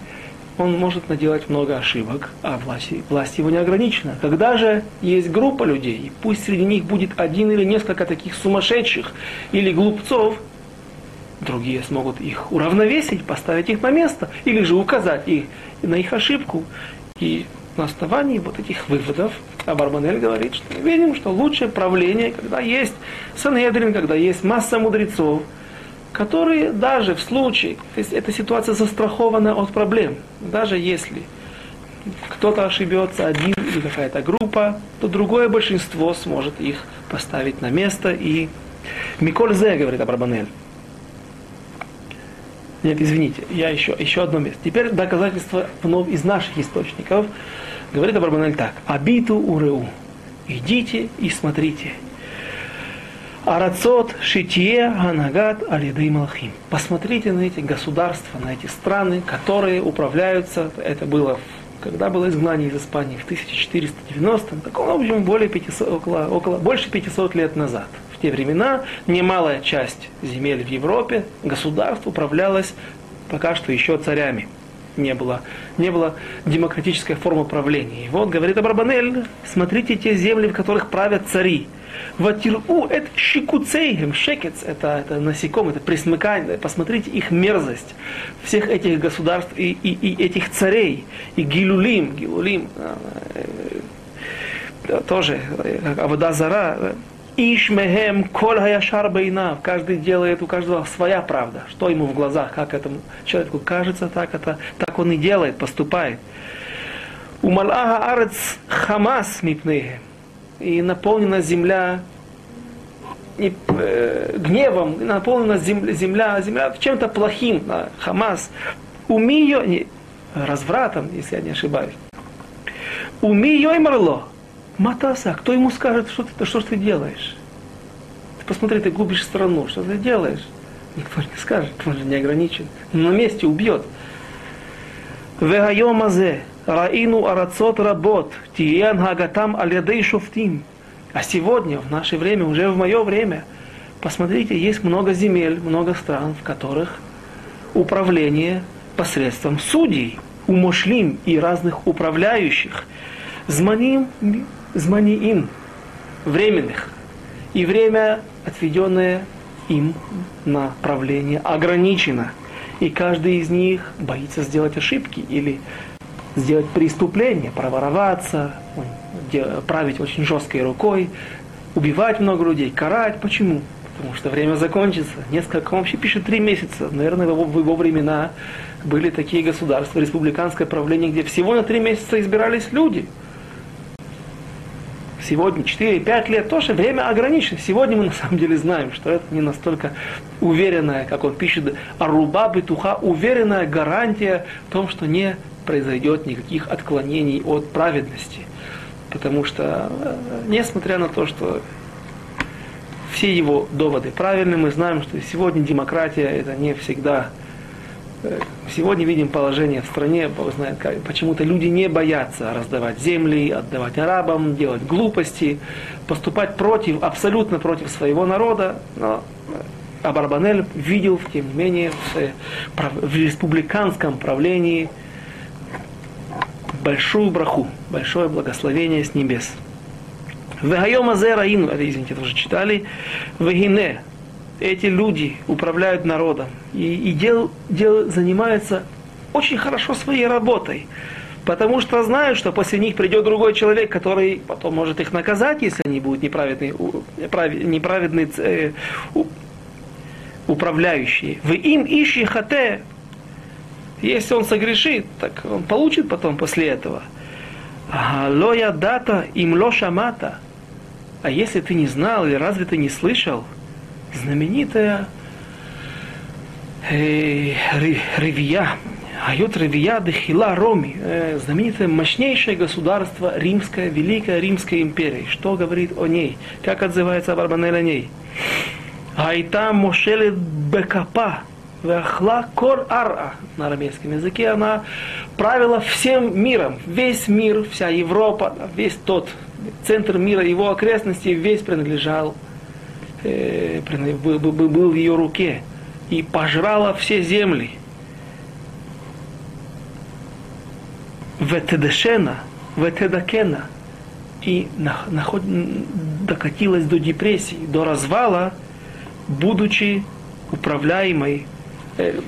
он может наделать много ошибок, а власть, власть его не ограничена. Когда же есть группа людей, и пусть среди них будет один или несколько таких сумасшедших или глупцов, другие смогут их уравновесить, поставить их на место, или же указать их на их ошибку. И на основании вот этих выводов Абарбанель говорит, что мы видим, что лучшее правление, когда есть Санедрин, когда есть масса мудрецов, которые даже в случае, то есть эта ситуация застрахована от проблем, даже если кто-то ошибется, один или какая-то группа, то другое большинство сможет их поставить на место. И Миколь Зе, говорит Абрабанель. Нет, извините, я еще, еще одно место. Теперь доказательство вновь из наших источников. Говорит Абрабанель так. Абиту уреу. Идите и смотрите. Арацот шитие ганагат алидей малхим. Посмотрите на эти государства, на эти страны, которые управляются. Это было когда было изгнание из Испании в 1490, так, в общем, более 500, около, около, больше 500 лет назад. В те времена немалая часть земель в Европе, государств управлялась пока что еще царями не было, не было демократической формы правления. И вот, говорит Абрабанель, смотрите те земли, в которых правят цари. Ватиру, это щекуцейгем, шекец, это, это насекомые, это присмыкание. Посмотрите их мерзость всех этих государств и, и, и этих царей. И гилулим, гилулим, э, тоже, как Авода Зара, Ишмехем коль хаяшар бейнав. Каждый делает, у каждого своя правда. Что ему в глазах, как этому человеку кажется, так, это, так он и делает, поступает. У Малаха Арец Хамас мипнехем. И наполнена земля не, э, гневом, наполнена земля, земля, земля чем-то плохим, а, Хамас, умиё, не, развратом, если я не ошибаюсь. Умиё и марло. Матаса, кто ему скажет, что ты, что ты делаешь? Ты посмотри, ты губишь страну, что ты делаешь? Никто не скажет, он же не ограничен. На месте убьет. Вегайомазе, раину арацот работ, тиен хагатам алядей шуфтим. А сегодня, в наше время, уже в мое время, посмотрите, есть много земель, много стран, в которых управление посредством судей, умошлим и разных управляющих. Зманим зманиим, временных, и время, отведенное им на правление, ограничено. И каждый из них боится сделать ошибки или сделать преступление, провороваться, править очень жесткой рукой, убивать много людей, карать. Почему? Потому что время закончится. Несколько, он вообще пишет три месяца. Наверное, в его времена были такие государства, республиканское правление, где всего на три месяца избирались люди. Сегодня 4-5 лет тоже время ограничено. Сегодня мы на самом деле знаем, что это не настолько уверенная, как он пишет, аруба битуха, уверенная гарантия в том, что не произойдет никаких отклонений от праведности. Потому что, э, несмотря на то, что все его доводы правильны, мы знаем, что сегодня демократия это не всегда сегодня видим положение в стране, Бог знает как, почему-то люди не боятся раздавать земли, отдавать арабам, делать глупости, поступать против, абсолютно против своего народа. Но Абарбанель видел, тем не менее, в, в республиканском правлении большую браху, большое благословение с небес. Вегайома Раину, это, извините, тоже читали, Вегине, эти люди управляют народом и, и дел, дел, занимаются очень хорошо своей работой, потому что знают, что после них придет другой человек, который потом может их наказать, если они будут неправедные, неправедные э, управляющие. Вы им ищи хате, если он согрешит, так он получит потом после этого. Лоя дата им лошамата. А если ты не знал или разве ты не слышал – знаменитая э, Ревия, Ают Ревия Дехила Роми, э, знаменитое мощнейшее государство римское, Великая Римская империя. Что говорит о ней? Как отзывается Барбанель о ней? Айта Мошелет Бекапа, Вахла Кор Ара на арамейском языке она правила всем миром. Весь мир, вся Европа, весь тот центр мира, его окрестности, весь принадлежал э, был, в ее руке и пожрала все земли. Ветедешена, ветедакена. И наход, докатилась до депрессии, до развала, будучи управляемой э,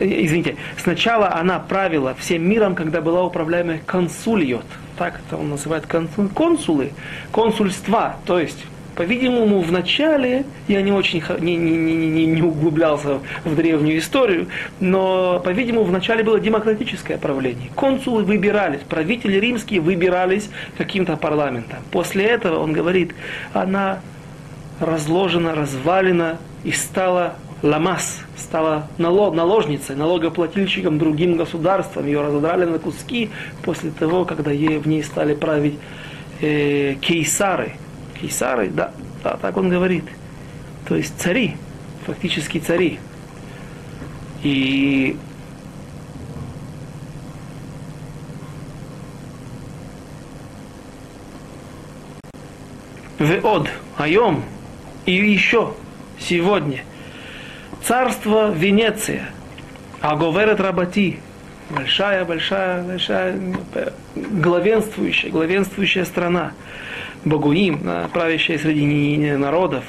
извините, сначала она правила всем миром, когда была управляемая консульот. Так это он называет консулы, консульства, то есть по-видимому, в начале я не очень не, не, не, не углублялся в древнюю историю, но, по-видимому, в начале было демократическое правление. Консулы выбирались, правители римские выбирались каким-то парламентом. После этого, он говорит, она разложена, развалена и стала ламас, стала наложницей, налогоплательщиком другим государствам. Ее разодрали на куски после того, когда ей, в ней стали править э, кейсары – Кейсары, да, да, так он говорит. То есть цари, фактически цари. И Веод, Айом, и еще сегодня. Царство Венеция, Аговерет Рабати, большая, большая, большая, главенствующая, главенствующая страна. Богуим, правящая среди народов.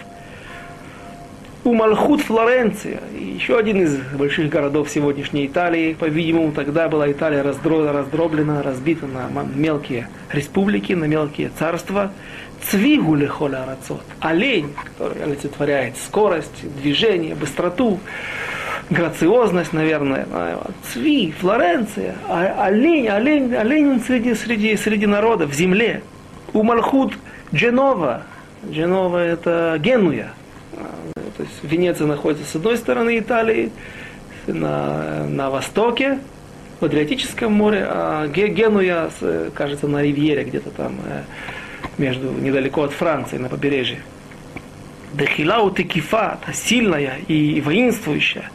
У Мальхут Флоренция, еще один из больших городов сегодняшней Италии. По-видимому, тогда была Италия раздроблена, разбита на мелкие республики, на мелкие царства. Цвигу лехоля рацот. Олень, который олицетворяет скорость, движение, быстроту, грациозность, наверное. Цви, Флоренция, а олень, олень, олень среди, среди, среди народа, в земле. У Мальхут Дженова. Дженова это Генуя. То есть Венеция находится с одной стороны Италии, на, на востоке, в Адриатическом море, а Генуя, кажется, на Ривьере, где-то там, э, между, недалеко от Франции, на побережье. Дехилау Текифа, сильная и воинствующая.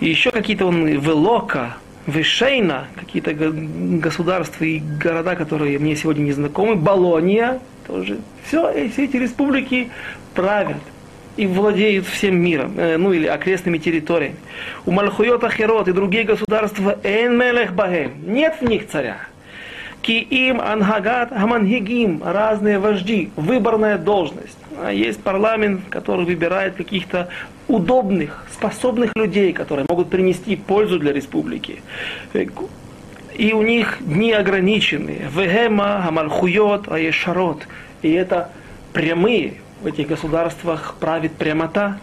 И еще какие-то он Велока, Вишейна, какие-то государства и города, которые мне сегодня не знакомы, Болония, тоже. Все, все эти республики правят и владеют всем миром, э, ну или окрестными территориями. У Мальхуйота Херот и другие государства Эн Бахем, нет в них царя. Ки им ангагат хамангигим, разные вожди, выборная должность. А есть парламент, который выбирает каких-то удобных, способных людей, которые могут принести пользу для республики. И у них дни ограничены. Вегема, Хамальхуйот, Аешарот. И это прямые, в этих государствах правит прямота.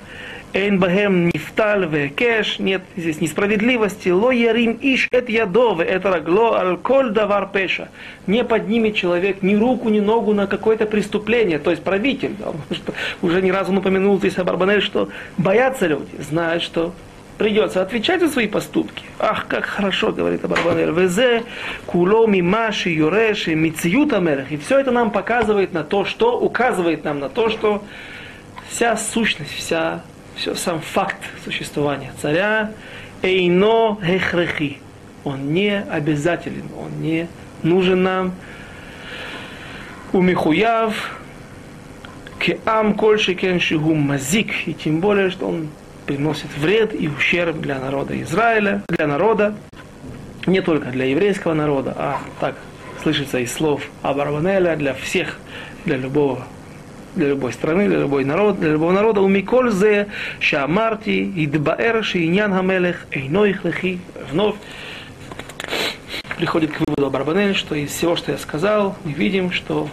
Эйн бахем нифталь кеш, нет здесь несправедливости. Ло ярим иш эт ядове, это рагло аль коль давар пеша. Не поднимет человек ни руку, ни ногу на какое-то преступление, то есть правитель. Уже ни разу упомянул здесь Абарбанель, что боятся люди, знают, что придется отвечать за свои поступки. Ах, как хорошо, говорит Абарбанель. Везе, куломи, маши, юреши, мициюта мерах. И все это нам показывает на то, что указывает нам на то, что вся сущность, вся, все, сам факт существования царя эйно хехрехи. Он не обязателен, он не нужен нам. Умихуяв, кеам кольшикен шигу мазик. И тем более, что он приносит вред и ущерб для народа Израиля, для народа, не только для еврейского народа, а так слышится из слов Абарванеля для всех, для любого для любой страны, для любой народ, для любого народа. У Миколь зе шамарти идбаэр шиинян хамелех эйноих лехи. Вновь приходит к выводу Абарбанель, что из всего, что я сказал, мы видим, что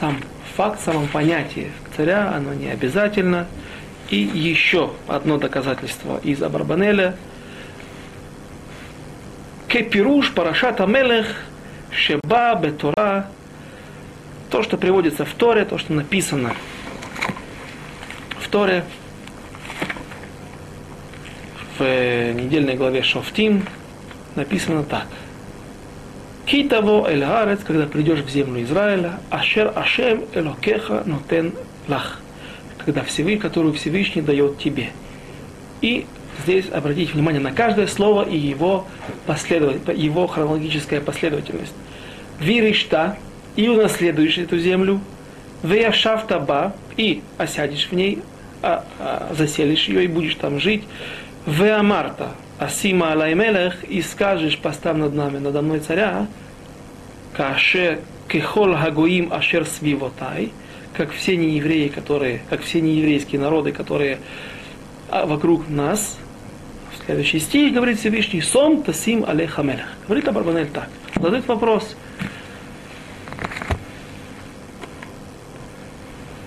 сам факт, само понятие царя, оно не обязательно, и еще одно доказательство из Абарбанеля. Кепируш Парашата Мелех Шеба Бетура. То, что приводится в Торе, то, что написано в Торе, в недельной главе Шофтим, написано так. Китаво эль когда придешь в землю Израиля, ашер ашем элокеха нотен лах когда Всевышний, которую Всевышний дает тебе. И здесь обратите внимание на каждое слово и его, последовательность, его хронологическая последовательность. Виришта, и унаследуешь эту землю, Веяшафтаба, и осядешь в ней, а, а, заселишь ее и будешь там жить. Веамарта, Асима Алаймелех, и скажешь, поставь над нами, надо мной царя, Каше Кехол Хагоим Ашер Свивотай, как все неевреи, которые, как все нееврейские народы, которые а, вокруг нас. Следующий стих говорит Всевышний, Сон Тасим Алеха Мелех. Говорит Абарбанель так. Задает вопрос.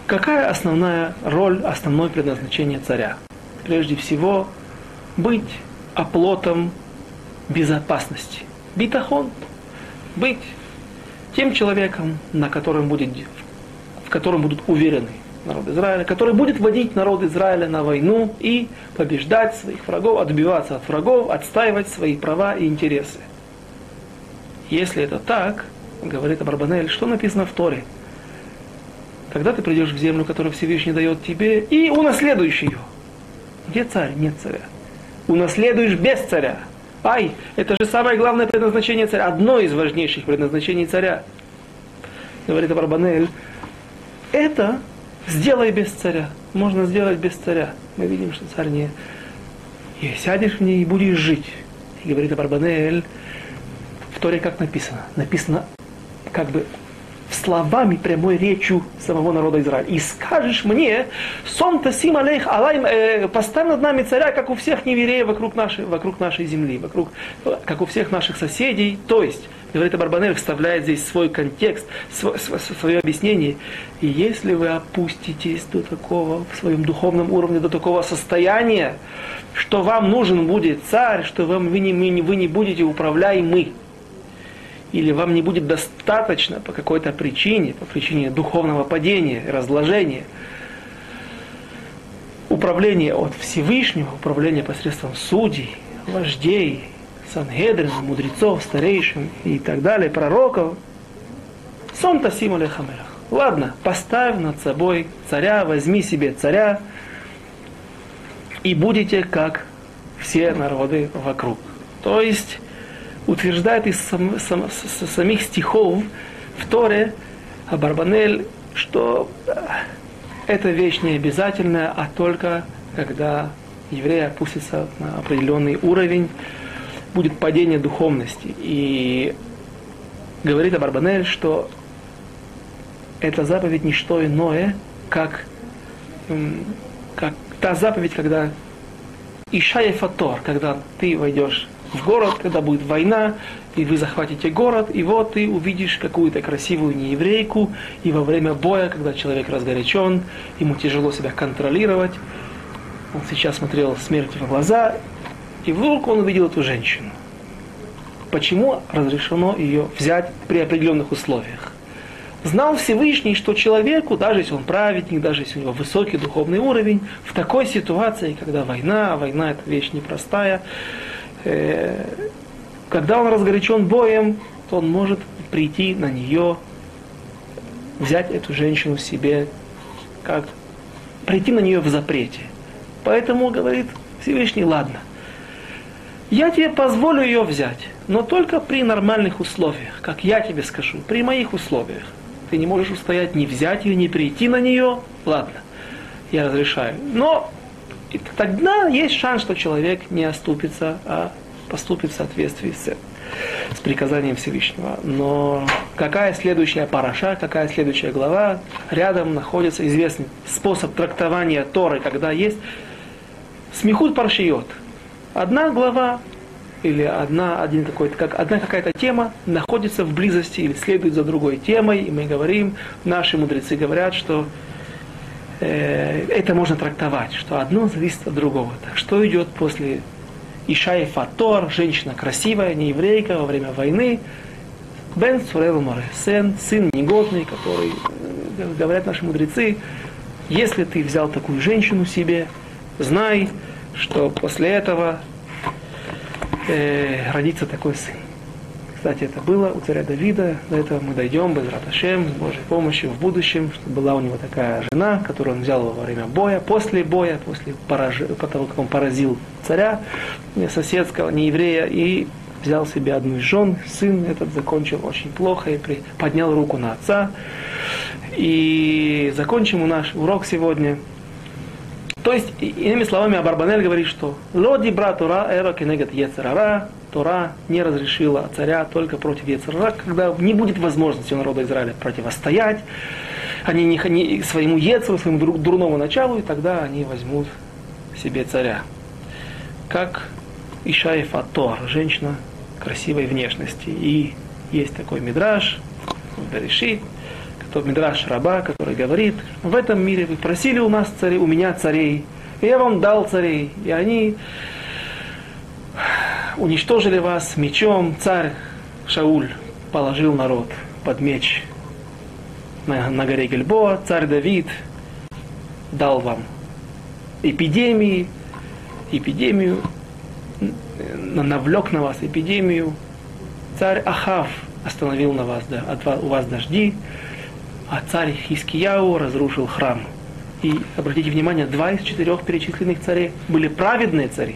Какая основная роль, основное предназначение царя? Прежде всего, быть оплотом безопасности. Битахон. Быть тем человеком, на котором будет котором будут уверены народ Израиля, который будет водить народ Израиля на войну и побеждать своих врагов, отбиваться от врагов, отстаивать свои права и интересы. Если это так, говорит Абарбанель, что написано в Торе? Когда ты придешь в землю, которую Всевышний дает тебе, и унаследуешь ее. Где царь? Нет царя. Унаследуешь без царя. Ай, это же самое главное предназначение царя, одно из важнейших предназначений царя. Говорит Абарбанель, это сделай без царя. Можно сделать без царя. Мы видим, что царь не... И сядешь в ней и будешь жить. И говорит Абарбанель, в Торе как написано? Написано как бы словами прямой речью самого народа Израиля. И скажешь мне, сон тасим алейх алайм, э, поставь над нами царя, как у всех невереев вокруг нашей, вокруг нашей земли, вокруг, как у всех наших соседей. То есть, говорит Барбанель, вставляет здесь свой контекст, свое, свое объяснение. И если вы опуститесь до такого, в своем духовном уровне, до такого состояния, что вам нужен будет царь, что вам, вы, не, вы не будете управляемы, или вам не будет достаточно по какой-то причине, по причине духовного падения, разложения, управление от Всевышнего, управление посредством судей, вождей, Сангедрина, мудрецов, старейшин и так далее, пророков, сон тасим алехамерах. Ладно, поставь над собой царя, возьми себе царя, и будете как все народы вокруг. То есть утверждает из сам, сам, самих стихов в Торе Абарбанель, что эта вещь не обязательная, а только когда еврей опустится на определенный уровень, будет падение духовности. И говорит Абарбанель, что эта заповедь не что иное, как, как та заповедь, когда Ишая Фатор, когда ты войдешь в город, когда будет война, и вы захватите город, и вот ты увидишь какую-то красивую нееврейку, и во время боя, когда человек разгорячен, ему тяжело себя контролировать, он сейчас смотрел смерть в глаза, и вдруг он увидел эту женщину. Почему разрешено ее взять при определенных условиях? Знал Всевышний, что человеку, даже если он праведник, даже если у него высокий духовный уровень, в такой ситуации, когда война, а война это вещь непростая, когда он разгорячен боем, то он может прийти на нее, взять эту женщину себе, как прийти на нее в запрете. Поэтому говорит Всевышний, ладно, я тебе позволю ее взять, но только при нормальных условиях, как я тебе скажу, при моих условиях ты не можешь устоять, не взять ее, не прийти на нее, ладно, я разрешаю. Но тогда есть шанс, что человек не оступится, а поступит в соответствии с, с приказанием Всевышнего. Но какая следующая параша, какая следующая глава, рядом находится известный способ трактования Торы, когда есть смехут паршиот. Одна глава или одна, один какой как, одна какая-то тема находится в близости или следует за другой темой, и мы говорим, наши мудрецы говорят, что э, это можно трактовать, что одно зависит от другого. Так что идет после Ишай Фатор, женщина красивая, не еврейка во время войны, Бен Сурел Море, сын, сын негодный, который, э, говорят наши мудрецы, если ты взял такую женщину себе, знай, что после этого э, родится такой сын. Кстати, это было у царя Давида, до этого мы дойдем без Раташем, с Божьей помощью в будущем, была у него такая жена, которую он взял во время боя, после боя, после пораж... того, как он поразил царя соседского, не еврея, и взял себе одну из жен, сын этот закончил очень плохо и при... поднял руку на отца. И закончим наш урок сегодня – то есть, иными словами, Абарбанель говорит, что «Лоди бра Тора эра кенегат Ецерара» Тора не разрешила царя только против Ецерара, когда не будет возможности у народа Израиля противостоять, они не, не своему Ецеру, своему дурному началу, и тогда они возьмут себе царя. Как Ишаев Атор, женщина красивой внешности. И есть такой мидраж, Берешит, тот Мидраш Раба, который говорит, в этом мире вы просили у нас царей, у меня царей, и я вам дал царей, и они уничтожили вас мечом, царь Шауль положил народ под меч на, на горе Гельбоа, царь Давид дал вам эпидемии, эпидемию, навлек на вас эпидемию, царь Ахав остановил на вас, да, от, у вас дожди, а царь Хискияу разрушил храм. И обратите внимание, два из четырех перечисленных царей были праведные цари.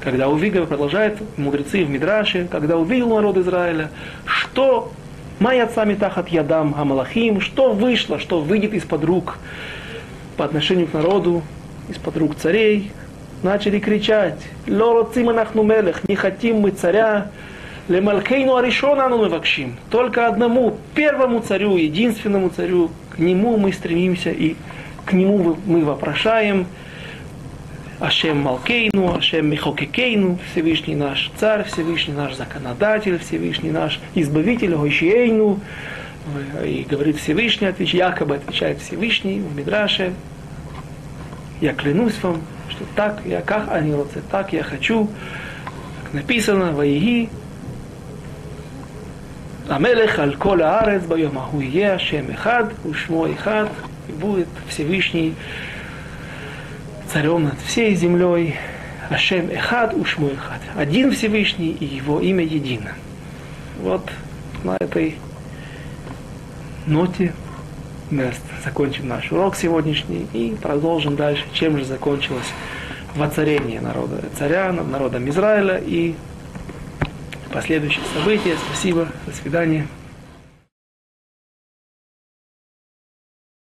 Когда увидел, продолжает мудрецы в Мидраше, когда увидел народ Израиля, что моя отцами тахат ядам амалахим, что вышло, что выйдет из-под рук по отношению к народу, из-под рук царей, начали кричать, «Лороцим анахну мелех, не хотим мы царя, Лемалкейну Аришона ну вакшим. Только одному, первому царю, единственному царю, к нему мы стремимся и к нему мы вопрошаем. Ашем Малкейну, Ашем Михокекейну, Всевышний наш царь, Всевышний наш законодатель, Всевышний наш избавитель, Гойшиейну. И говорит Всевышний, отвечает, якобы отвечает Всевышний в Мидраше. Я клянусь вам, что так, я как они так я хочу, как написано, Ваиги, Амелех аль кола арец байом ахуе Ашем эхад, ушмо эхад, и будет Всевышний царем над всей землей, Ашем эхад, ушмо эхад. Один Всевышний, и его имя едино. Вот на этой ноте мы закончим наш урок сегодняшний и продолжим дальше, чем же закончилось воцарение народа царя народом Израиля и последующие события. Спасибо, до свидания.